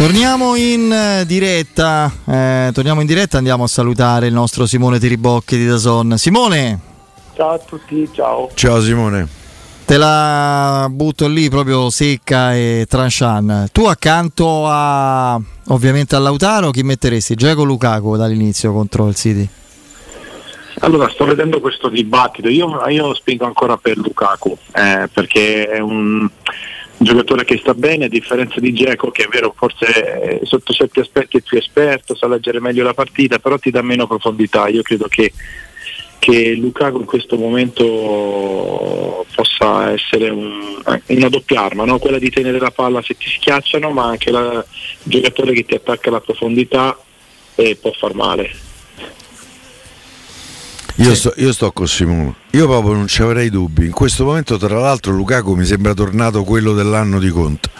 Torniamo in eh, diretta, eh, torniamo in diretta, andiamo a salutare il nostro Simone Tiribocchi di Dazon. Simone! Ciao a tutti, ciao. Ciao Simone. Te la butto lì proprio secca e tranchant. Tu accanto a ovviamente a Lautaro chi metteresti? Giacomo Lukaku dall'inizio contro il City? Allora, sto vedendo questo dibattito, io, io spingo ancora per Lukaku, eh, perché è un un giocatore che sta bene, a differenza di Geco che è vero forse sotto certi aspetti è più esperto, sa leggere meglio la partita, però ti dà meno profondità. Io credo che, che Lukaku in questo momento possa essere un, una doppia arma, no? quella di tenere la palla se ti schiacciano, ma anche il giocatore che ti attacca la profondità e può far male. Io, sto, io, sto, con Simone, io proprio non ci avrei dubbi. In questo momento, tra l'altro, Lukaku mi sembra tornato quello dell'anno di Conte.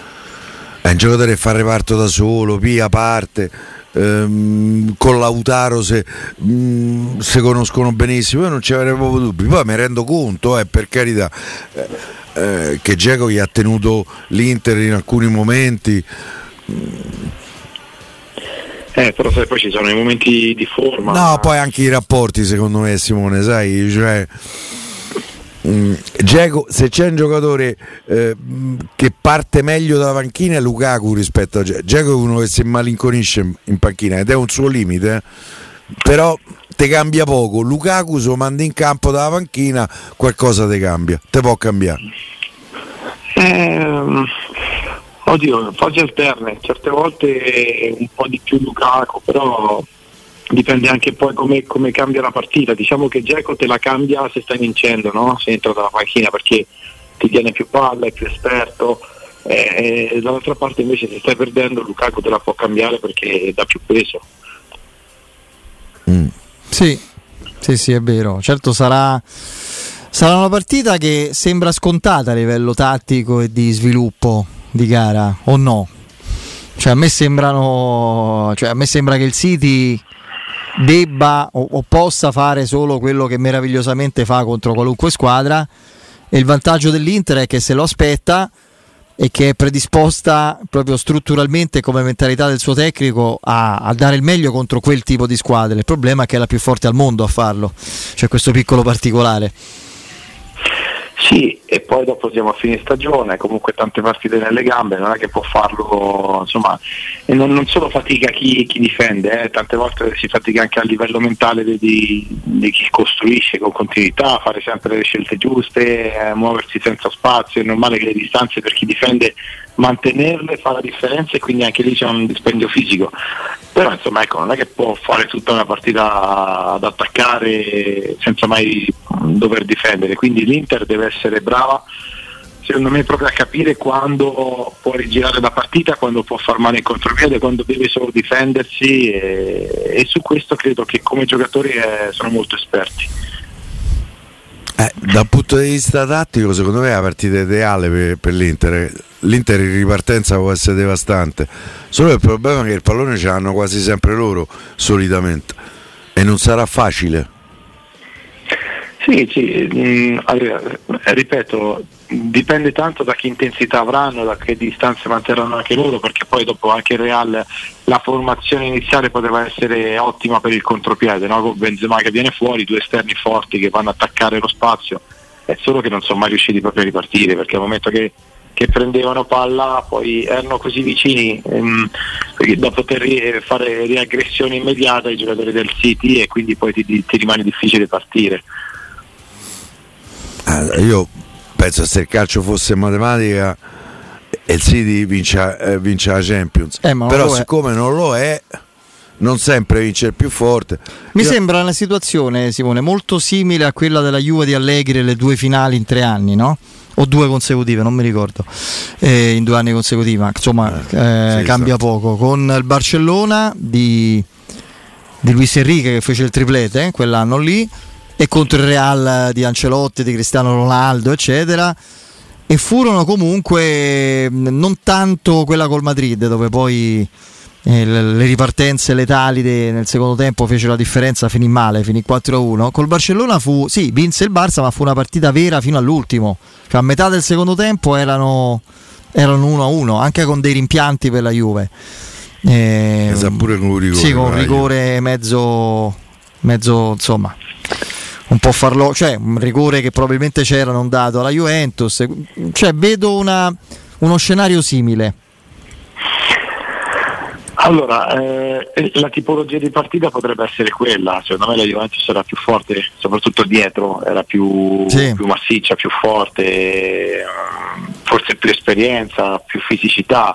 È un giocatore che fa reparto da solo, via parte. Ehm, con Lautaro se, mh, mm, se, conoscono benissimo, io non ci avrei proprio dubbi. Poi mi rendo conto, eh, per carità, eh, eh, che Geco gli ha tenuto l'Inter in alcuni momenti. Eh, però sai, poi ci sono i momenti di forma. No, poi anche i rapporti, secondo me, Simone, sai, cioè. Mm, se c'è un giocatore eh, che parte meglio dalla panchina è Lukaku rispetto a. Geco è uno che si malinconisce in panchina ed è un suo limite, eh. però te cambia poco. Lukaku se lo mandi in campo dalla panchina qualcosa ti cambia, te può cambiare. Eh, Oddio, fasi alterne, certe volte un po' di più Lukaku, però dipende anche poi come, come cambia la partita. Diciamo che Geco te la cambia se stai vincendo, no? se entra dalla panchina perché ti tiene più palla, è più esperto. E, e dall'altra parte invece se stai perdendo Lukaku te la può cambiare perché dà più peso. Mm. Sì, sì, sì, è vero. Certo sarà, sarà una partita che sembra scontata a livello tattico e di sviluppo di gara o no? Cioè a me sembrano cioè a me sembra che il City debba o, o, possa fare solo quello che meravigliosamente fa contro qualunque squadra e il vantaggio dell'Inter è che se lo aspetta e che è predisposta proprio strutturalmente come mentalità del suo tecnico a, a, dare il meglio contro quel tipo di squadre. Il problema è che è la più forte al mondo a farlo, c'è questo piccolo particolare. Sì, e poi dopo siamo a fine stagione, comunque tante partite nelle gambe, non è che può farlo, insomma, e non, non solo fatica chi, chi difende, eh, tante volte si fatica anche a livello mentale di, di, chi costruisce con continuità, fare sempre le scelte giuste, eh, muoversi senza spazio, è normale che le distanze per chi difende mantenerle fa la differenza e quindi anche lì c'è un dispendio fisico. Però insomma ecco, non è che può fare tutta una partita ad attaccare senza mai dover difendere, quindi l'Inter deve essere brava secondo me proprio a capire quando può rigirare la partita, quando può far male in contropiede, quando deve solo difendersi e, e su questo credo che come giocatori eh, sono molto esperti. Eh, dal punto di vista tattico, secondo me è la partita ideale per, per, l'Inter. L'Inter in ripartenza può essere devastante. Solo il problema è che il pallone ce l'hanno quasi sempre loro, solitamente. E non sarà facile. Sì, sì, mm, ripeto, dipende tanto da che intensità avranno, da che distanze manterranno anche loro, perché poi dopo anche il Real la formazione iniziale poteva essere ottima per il contropiede, no? Benzema che viene fuori, due esterni forti che vanno a attaccare lo spazio, è solo che non sono mai riusciti proprio a ripartire, perché al momento che, che prendevano palla poi erano così vicini ehm, da poter fare riaggressione immediata ai giocatori del City e quindi poi ti, ti rimane difficile partire. Eh, io penso se il calcio fosse matematica e il City vince, eh, vince la Champions. Eh, Però siccome non lo è, non sempre vince il più forte. Mi Io... sembra una situazione, Simone, molto simile a quella della Juve di Allegri le due finali in tre anni, no? O due consecutive, non mi ricordo, eh, in due anni consecutivi, ma insomma eh, eh sì, cambia poco. Con il Barcellona di, di Luis Enrique che fece il triplete eh, quell'anno lì e contro il Real di Ancelotti, di Cristiano Ronaldo, eccetera. E furono comunque non tanto quella col Madrid, dove poi eh, le ripartenze letali de, nel secondo tempo fecero la differenza, finì male, finì 4-1. Col Barcellona fu, sì, vinse il Barça, ma fu una partita vera fino all'ultimo. Cioè, a metà del secondo tempo erano erano 1-1, anche con dei rimpianti per la Juve. Eh, esatto, pure con un rigore. Sì, con un rigore mezzo, mezzo insomma un po' farlo, cioè un rigore che probabilmente c'era non dato alla Juventus, cioè vedo una, uno scenario simile. Allora, eh, la tipologia di partita potrebbe essere quella, secondo me la Juventus era più forte, soprattutto dietro, era più, sì. più massiccia, più forte, forse più esperienza, più fisicità.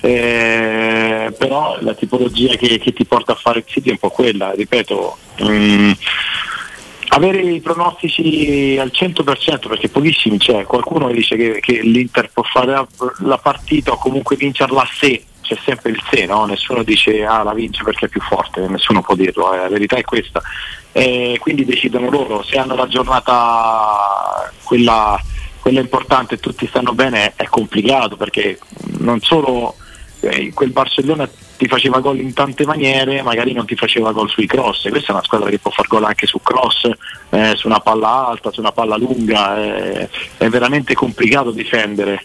Eh, però la tipologia che, che, ti porta a fare il City è un po' quella, ripeto, mh, mm, avere i pronostici al 100% perché pochissimi c'è, qualcuno dice che, che l'Inter può fare la, partita o comunque vincerla sé c'è sempre il se, no? nessuno dice ah la vince perché è più forte, nessuno può dirlo, eh. la verità è questa. E quindi decidono loro, se hanno la giornata quella, quella importante e tutti stanno bene è complicato perché non solo eh, quel Barcellona ti faceva gol in tante maniere, magari non ti faceva gol sui cross, questa è una squadra che può far gol anche su cross, eh, su una palla alta, su una palla lunga, eh, è veramente complicato difendere.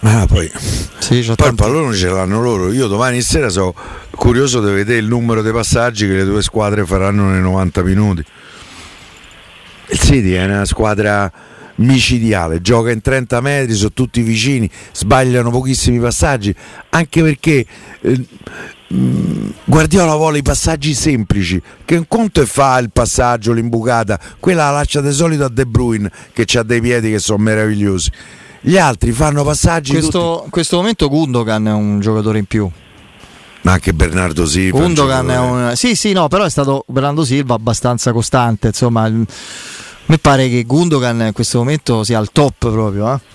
Ah, poi, sì, poi il pallone ce l'hanno loro. Io domani sera sono curioso di vedere il numero dei passaggi che le due squadre faranno nei 90 minuti. Il City è una squadra micidiale, gioca in 30 metri, sono tutti vicini, sbagliano pochissimi passaggi, anche perché eh, mm, Guardiola vuole i passaggi semplici, che un conto è fa il passaggio, l'imbucata, quella la lascia di solito a De Bruyne che ha dei piedi che sono meravigliosi gli altri fanno passaggi. Questo, in questo momento Gundogan è un giocatore in più. Ma anche Bernardo Silva. Gundogan è un. Sì, sì, no, però è stato Bernardo Silva abbastanza costante. Insomma, me pare che Gundogan in questo momento sia al top proprio. Eh?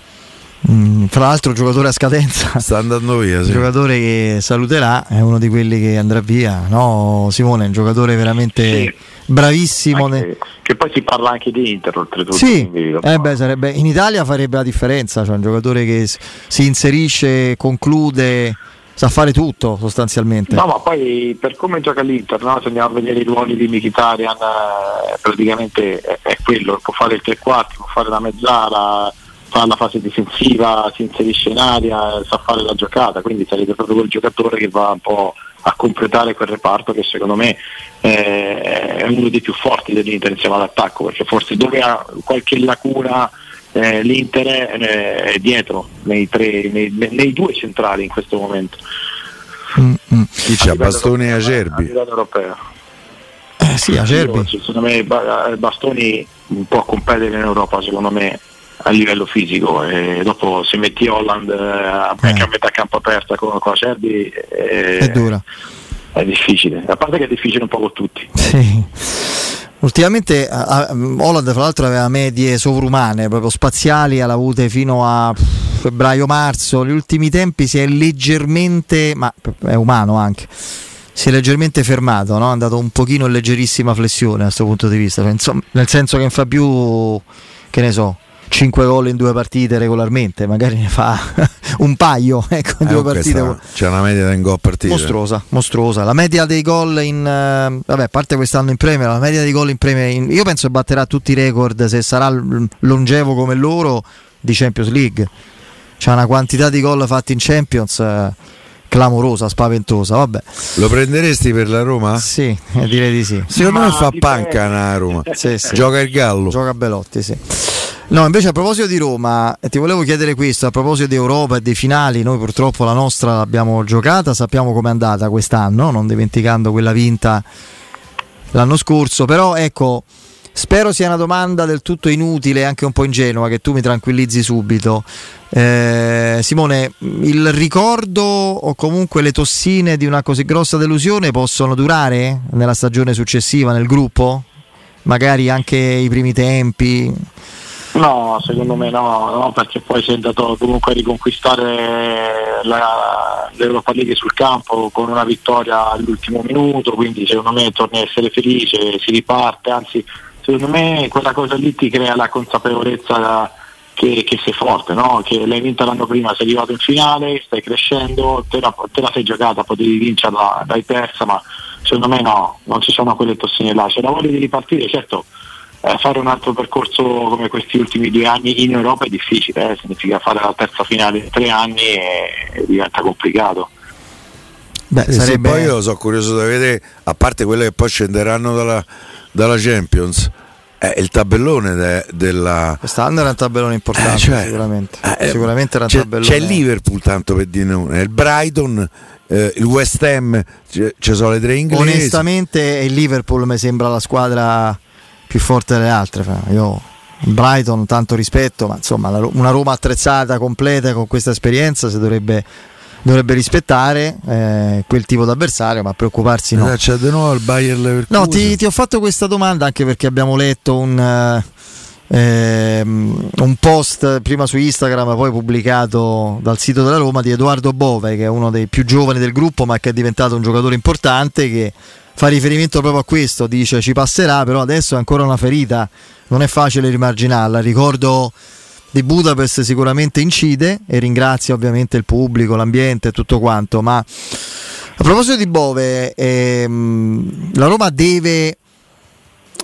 Mm, fra l'altro giocatore a scadenza sta andando via sì. giocatore che saluterà è uno di quelli che andrà via no Simone è un giocatore veramente sì. bravissimo anche, che poi si parla anche di Inter oltretutto sì. eh beh, sarebbe, in Italia farebbe la differenza cioè un giocatore che si inserisce conclude sa fare tutto sostanzialmente. No, ma poi per come gioca l'Inter, no? se andiamo a vedere i ruoli di Mkhitaryan, eh, praticamente è, è, quello, può fare il 3-4, può fare la mezzala, fa la fase difensiva, si inserisce in aria, sa fare la giocata, quindi sarebbe proprio quel giocatore che va un po' a completare quel reparto che secondo me eh, è uno dei più forti dell'Inter insieme all'attacco, perché forse dove ha qualche lacuna eh, l'Inter è, è, dietro nei, tre, nei, nei, due centrali in questo momento. Mm-hmm. Chi c'ha Bastoni e Acerbi? A livello europeo. Eh sì, Acerbi. Secondo me Bastoni può competere in Europa, secondo me a livello fisico e dopo se metti Holland eh, eh. a metà campo aperta con, con Acerbi eh, è dura è difficile a parte che è difficile un po' con tutti sì. Ultimamente Holland fra l'altro aveva medie sovrumane proprio spaziali ha avute fino a febbraio-marzo gli ultimi tempi si è leggermente ma è umano anche si è leggermente fermato, no? è andato un pochino in leggerissima flessione da questo punto di vista, cioè, nel senso che non fa più, che ne so, 5 gol in due partite regolarmente, magari ne fa un paio ecco, in eh, due partite. C'è una media di gol partita. Mostruosa, mostruosa. La media dei gol in uh, vabbè, a parte quest'anno in Premier, la media dei gol in Premier in, io penso che batterà tutti i record se sarà longevo come loro di Champions League. C'è una quantità di gol fatti in Champions uh, clamorosa, spaventosa. Vabbè. Lo prenderesti per la Roma? Sì, eh, direi di sì. Secondo Ma me fa panca a Roma. Sì, sì. Gioca il Gallo. Gioca Belotti, sì. No, invece a proposito di Roma, ti volevo chiedere questo, a proposito di Europa e dei finali, noi purtroppo la nostra l'abbiamo giocata, sappiamo com'è andata quest'anno, non dimenticando quella vinta l'anno scorso, però ecco, spero sia una domanda del tutto inutile anche un po' ingenua, che tu mi tranquillizzi subito. Eh, Simone, il ricordo o comunque le tossine di una così grossa delusione possono durare nella stagione successiva nel gruppo? Magari anche i primi tempi? No, secondo me no, no, perché poi sei andato comunque a riconquistare la, l'Europa League sul campo con una vittoria all'ultimo minuto, quindi secondo me torni a essere felice, si riparte, anzi secondo me quella cosa lì ti crea la consapevolezza che, che sei forte, no? che l'hai vinta l'anno prima, sei arrivato in finale, stai crescendo, te la, te la sei giocata, potevi vincerla, l'hai persa, ma secondo me no, non ci sono quelle tossine là, c'è la voglia di ripartire, certo eh, fare un altro percorso come questi ultimi due anni in Europa è difficile, eh? significa fare la terza finale in tre anni e diventa complicato. Beh, sarebbe... poi io sono curioso da vedere, a parte quelle che poi scenderanno dalla, dalla Champions, è il tabellone de, della. Quest'anno era un tabellone importante, eh, cioè, sicuramente. Eh, sicuramente era un c'è, tabellone. C'è il Liverpool, tanto per dire una, il Brighton, eh, il West Ham, ci sono le tre inglesi. Onestamente, il Liverpool mi sembra la squadra più forte delle altre. Io, Brighton, tanto rispetto, ma insomma, una Roma attrezzata, completa con questa esperienza si dovrebbe dovrebbe rispettare eh, quel tipo d'avversario, ma preoccuparsi no. C'è di nuovo il Bayer Leverkusen. No, ti, ti, ho fatto questa domanda anche perché abbiamo letto un, eh, un post prima su Instagram, poi pubblicato dal sito della Roma di Edoardo Bove, che è uno dei più giovani del gruppo, ma che è diventato un giocatore importante che fa riferimento proprio a questo, dice ci passerà, però adesso è ancora una ferita, non è facile rimarginarla. Ricordo di Budapest sicuramente incide e ringrazia ovviamente il pubblico, l'ambiente e tutto quanto, ma a proposito di Bove, ehm, la Roma deve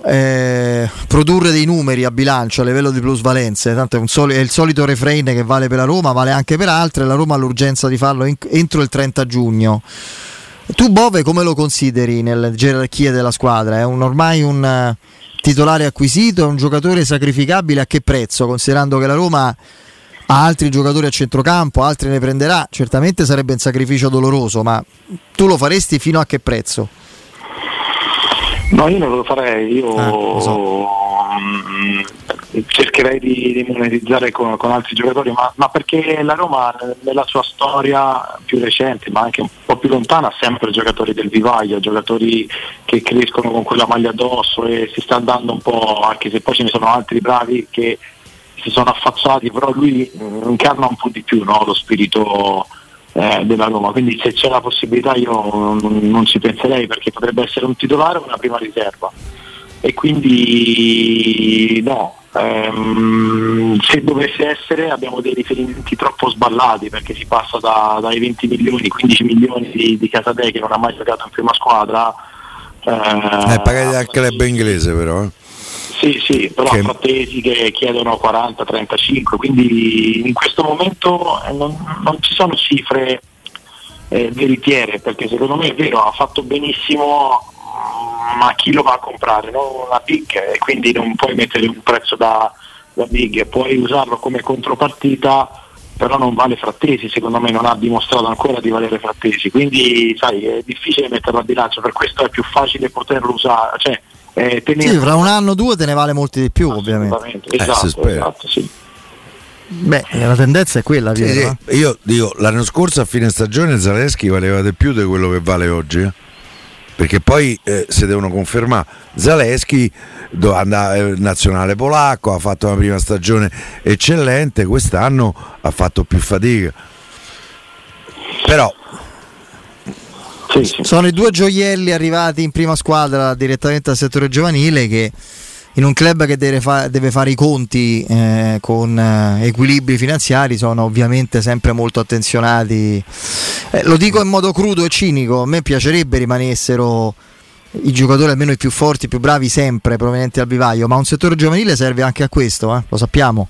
eh, produrre dei numeri a bilancio a livello di plusvalenze, tanto è, soli- è, il solito refrain che vale per la Roma, vale anche per altre, la Roma ha l'urgenza di farlo in- entro il 30 giugno. Tu Bove come lo consideri nella gerarchia della squadra? È un, ormai un titolare acquisito, è un giocatore sacrificabile a che prezzo, considerando che la Roma ha altri giocatori a centrocampo, altri ne prenderà, certamente sarebbe un sacrificio doloroso, ma tu lo faresti fino a che prezzo? No, io non lo farei, io ah, lo so. Cercherei di, di monetizzare con, con, altri giocatori, ma, ma, perché la Roma nella sua storia più recente, ma anche un po' più lontana, ha sempre giocatori del vivaio, giocatori che crescono con quella maglia addosso e si sta andando un po', anche se poi ce ne sono altri bravi che si sono affacciati, però lui incarna un po' di più no? lo spirito eh, della Roma, quindi se c'è la possibilità io non ci penserei perché potrebbe essere un titolare o una prima riserva e quindi no, ehm, se dovesse essere abbiamo dei riferimenti troppo sballati perché si passa da, dai 20 milioni, 15 milioni di, di Casadei che non ha mai giocato in prima squadra. Eh, eh pagati al club inglese però. Eh. Sì, sì, però che... frattesi che chiedono 40-35, quindi in questo momento eh, non, non ci sono cifre eh, veritiere, perché secondo me è vero, ha fatto benissimo, ma chi lo va a comprare? Non una big e quindi non puoi mettere un prezzo da, da big, puoi usarlo come contropartita però non vale Frattesi, secondo me non ha dimostrato ancora di valere Frattesi, quindi sai è difficile metterlo a bilancio, per questo è più facile poterlo usare, cioè eh, tenere... Sì, fra un anno o due te ne vale molti di più, ovviamente. Eh, esatto, eh, esatto sì. Beh, la tendenza è quella, sì, sì. Io dico, l'anno scorso a fine stagione Zaleschi valeva di più di quello che vale oggi. Eh? Perché poi eh, si devono confermare. Zaleschi andava eh, nazionale polacco, ha fatto una prima stagione eccellente, quest'anno ha fatto più fatica. Però sì, sì. Sono i due gioielli arrivati in prima squadra direttamente al settore giovanile che in un club che deve, fa- deve fare i conti eh, con eh, equilibri finanziari sono ovviamente sempre molto attenzionati. Eh, lo dico in modo crudo e cinico, a me piacerebbe rimanessero i giocatori almeno i più forti, i più bravi sempre provenienti dal vivaio, ma un settore giovanile serve anche a questo, eh, lo sappiamo.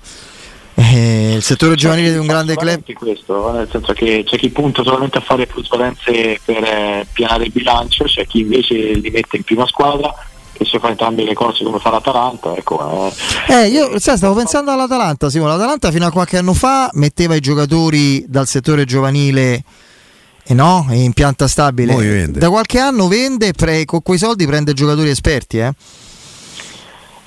Eh, il settore giovanile di un grande club. questo, nel senso che c'è chi punta solamente a fare plusvalenze per eh, pianare il bilancio, c'è chi invece li mette in prima squadra che si fa entrambe le cose come fa l'Atalanta. Ecco, eh. eh io sai, stavo pensando all'Atalanta, Simone. L'Atalanta fino a qualche anno fa metteva i giocatori dal settore giovanile eh no, in pianta stabile. Da qualche anno vende, pre- con quei soldi prende giocatori esperti. Eh?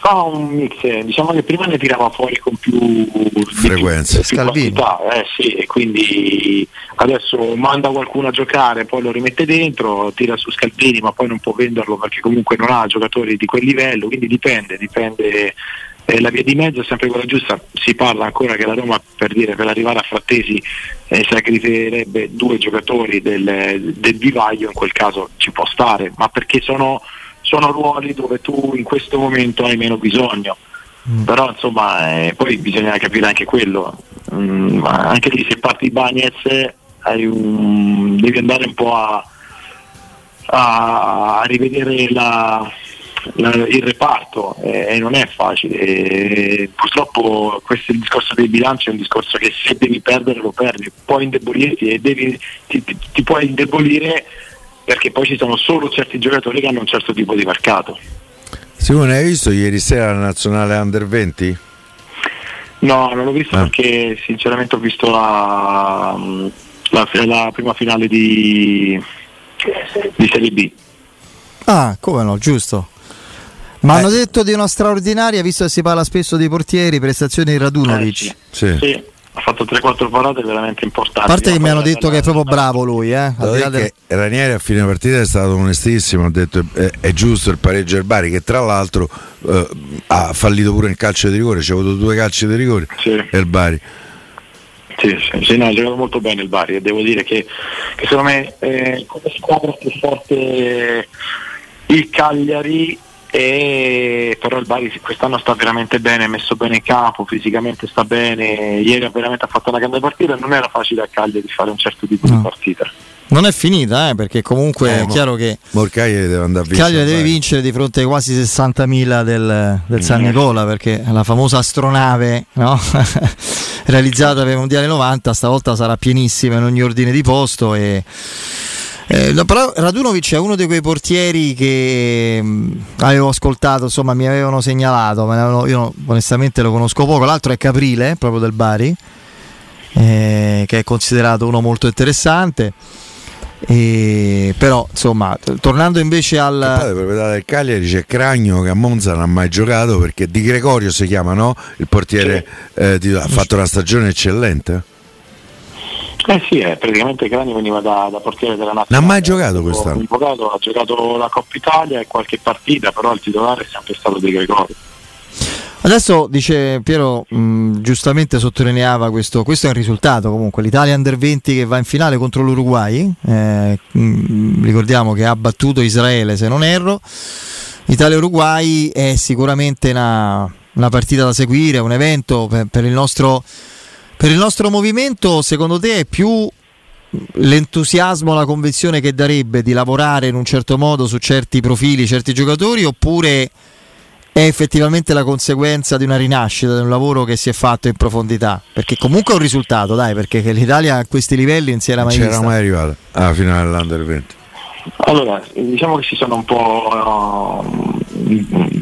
Fa un mix, diciamo che prima ne tirava fuori con più frequenza, più, quantità, eh, sì, e quindi adesso manda qualcuno a giocare, poi lo rimette dentro, tira su Scalpini, ma poi non può venderlo perché comunque non ha giocatori di quel livello, quindi dipende, dipende. Eh, la via di mezzo è sempre quella giusta, si parla ancora che la Roma per dire per arrivare a Frattesi eh, sacrificherebbe due giocatori del, del vivaio, in quel caso ci può stare, ma perché sono sono ruoli dove tu in questo momento hai meno bisogno. Mm. Però insomma eh, poi bisogna capire anche quello. Mm, anche lì se parti Bagnez un, devi andare un po' a, a rivedere la, il reparto eh, e non è facile. E purtroppo questo è il discorso del bilancio, è un discorso che se devi perdere lo perdi, puoi indebolirti e devi, ti, ti, ti puoi indebolire perché poi ci sono solo certi giocatori che hanno un certo tipo di mercato. Simone, hai visto ieri sera la nazionale under 20? No, non l'ho visto ah. perché sinceramente ho visto la, la, la prima finale di, di Serie B. Ah, come no, giusto. Ma eh. hanno detto di una straordinaria, visto che si parla spesso dei portieri, prestazioni di Radunovic. Eh, sì. sì. sì ha fatto 3-4 parate veramente importanti. A parte che mi hanno detto che è proprio bravo lui, eh? Del... Ranieri a fine partita è stato onestissimo, ha detto è, è giusto il pareggio del Bari, che tra l'altro eh, ha fallito pure il calcio di rigore, ci ha avuto due calci di rigore sì. e il Bari. Sì, sì, sì no, ha giocato molto bene il Bari e devo dire che, che secondo me eh, come squadra più forte il Cagliari e però il Bari quest'anno sta veramente bene, è messo bene in campo, fisicamente sta bene, ieri veramente ha fatto una grande partita, non era facile a Cagliari fare un certo tipo no. di partita. Non è finita, eh, perché comunque no, è chiaro che Morcagliari deve andare a vincere. Cagliari deve vincere di fronte ai quasi 60.000 del, del San Nicola, perché la famosa astronave no? realizzata per il Mondiale 90 stavolta sarà pienissima in ogni ordine di posto e eh, però Radunovic è uno di quei portieri che mh, mm, avevo ascoltato, insomma mi avevano segnalato, avevano, io onestamente lo conosco poco, l'altro è Caprile, proprio del Bari, eh, che è considerato uno molto interessante. E, però insomma tornando invece al il proprietà del Cagliari c'è Cragno che a Monza non ha mai giocato perché Di Gregorio si chiama no? il portiere sì. eh, di, ha fatto una stagione eccellente eh sì, eh, praticamente Crani veniva da, da, portiere della nazionale. Non ha mai giocato quest'anno? Invocato, ha giocato la Coppa Italia e qualche partita, però il titolare è sempre stato De Gregorio. Adesso dice Piero, mh, giustamente sottolineava questo, questo è un risultato comunque, l'Italia Under 20 che va in finale contro l'Uruguay, eh, mh, ricordiamo che ha battuto Israele se non erro, Italia-Uruguay è sicuramente una, una partita da seguire, un evento per, per il nostro per il nostro movimento, secondo te è più l'entusiasmo, la convinzione che darebbe di lavorare in un certo modo su certi profili, certi giocatori, oppure è effettivamente la conseguenza di una rinascita, di un lavoro che si è fatto in profondità? Perché comunque è un risultato, dai, perché l'Italia a questi livelli non si era mai non c'era mai arrivata alla finale dell'Under 20. Allora, diciamo che si sono un po'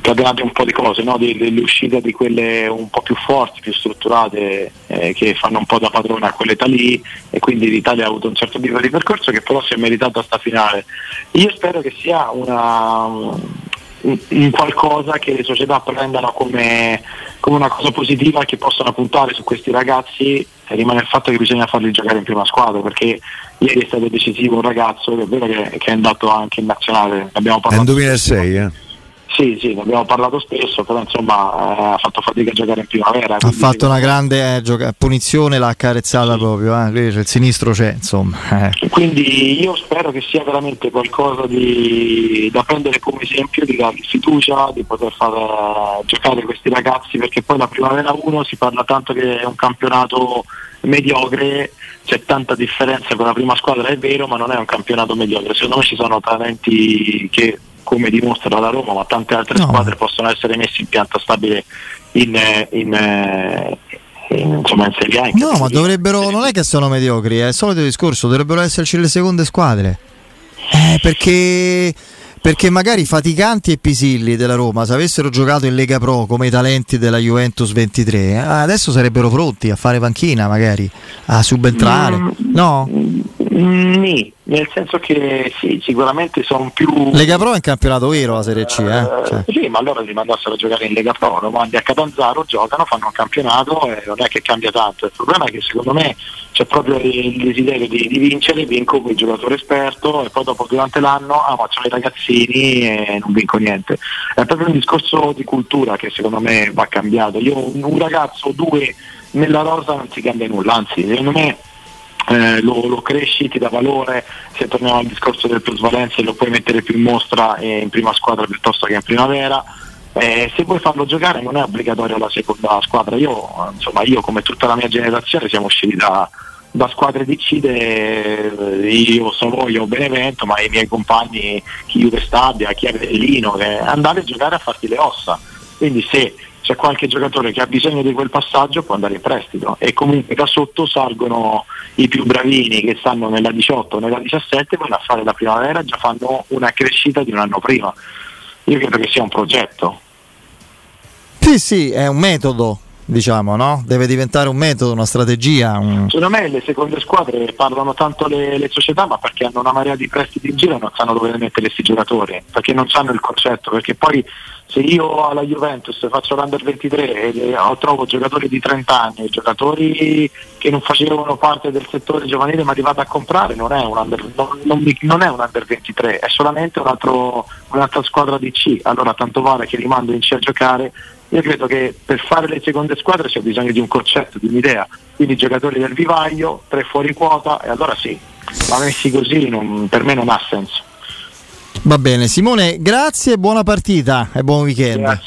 catenate un po' di cose, no? uscite di quelle un po' più forti, più strutturate, eh, che fanno un po' da padrona a quell'età lì e quindi l'Italia ha avuto un certo tipo di percorso che però si è meritato a sta finale. Io spero che sia una, un qualcosa che le società prendano come, come una cosa positiva e che possano puntare su questi ragazzi rimane il fatto che bisogna farli giocare in prima squadra perché ieri è stato decisivo un ragazzo che è vero che, che è andato anche in nazionale abbiamo parlato è in 2006 eh? Sì, sì, ne abbiamo parlato spesso, però insomma eh, ha fatto fatica a giocare in primavera. Ha fatto una grande eh, gioca- punizione, l'ha accarezzata sì. proprio, eh. Lui, il sinistro c'è, insomma. Eh. Quindi io spero che sia veramente qualcosa di, da prendere come esempio, di dargli fiducia, di poter far eh, giocare questi ragazzi, perché poi la primavera 1 si parla tanto che è un campionato mediocre, c'è tanta differenza con la prima squadra, è vero, ma non è un campionato mediocre. Secondo me ci sono talenti che come dimostra la Roma, ma tante altre no. squadre possono essere messe in pianta stabile in, in, in, insomma, in Serie A. In no, ma dovrebbero, non è che sono mediocri, è il solito discorso, dovrebbero esserci le seconde squadre. Eh, perché perché magari Faticanti e Pisilli della Roma, se avessero giocato in Lega Pro come i talenti della Juventus 23, eh, adesso sarebbero pronti a fare panchina, magari a subentrare. Mm, no? Mm, nel senso che sì, sicuramente sono più. Lega Pro è in campionato vero la Serie C, eh? eh cioè. Sì, ma allora li mandassero a giocare in Lega Pro, lo mandi a Catanzaro, giocano, fanno un campionato e non è che cambia tanto. Il problema è che secondo me c'è proprio il desiderio di, di vincere, vinco come giocatore esperto e poi dopo durante l'anno ah, faccio i ragazzini e non vinco niente. È proprio un discorso di cultura che secondo me va cambiato. Io un ragazzo o due nella rosa non si cambia nulla, anzi secondo me eh, lo, lo, cresci, ti dà valore, se torniamo al discorso del plusvalenza lo puoi mettere più in mostra eh, in prima squadra piuttosto che in primavera. Eh, se vuoi farlo giocare non è obbligatorio la seconda squadra. Io, insomma, io come tutta la mia generazione siamo usciti da, da squadre di CIDE io Savoia o Benevento ma i miei compagni chi Juve Stabia, chi Avellino andare a giocare a farti le ossa quindi se c'è qualche giocatore che ha bisogno di quel passaggio può andare in prestito e comunque da sotto salgono i più bravini che stanno nella 18 o nella 17 vanno a fare la primavera già fanno una crescita di un anno prima io credo che sia un progetto sì sì è un metodo diciamo, no? Deve diventare un metodo, una strategia. Un... Secondo me le seconde squadre parlano tanto le, le, società, ma perché hanno una marea di prestiti in giro e non sanno dove mettere questi giocatori, perché non sanno il concetto, perché poi se io alla Juventus faccio l'Under 23 e trovo giocatori di 30 anni, giocatori che non facevano parte del settore giovanile ma vado a comprare, non è un Under, non, non, è un under 23, è solamente un altro, un'altra squadra di C, allora tanto vale che li mando in C a giocare. Io credo che per fare le seconde squadre c'è bisogno di un concetto, di un'idea, quindi giocatori del vivaio, tre fuori quota e allora sì, ma messi così non, per me non ha senso. Va bene, Simone, grazie, buona partita e buon weekend. Grazie.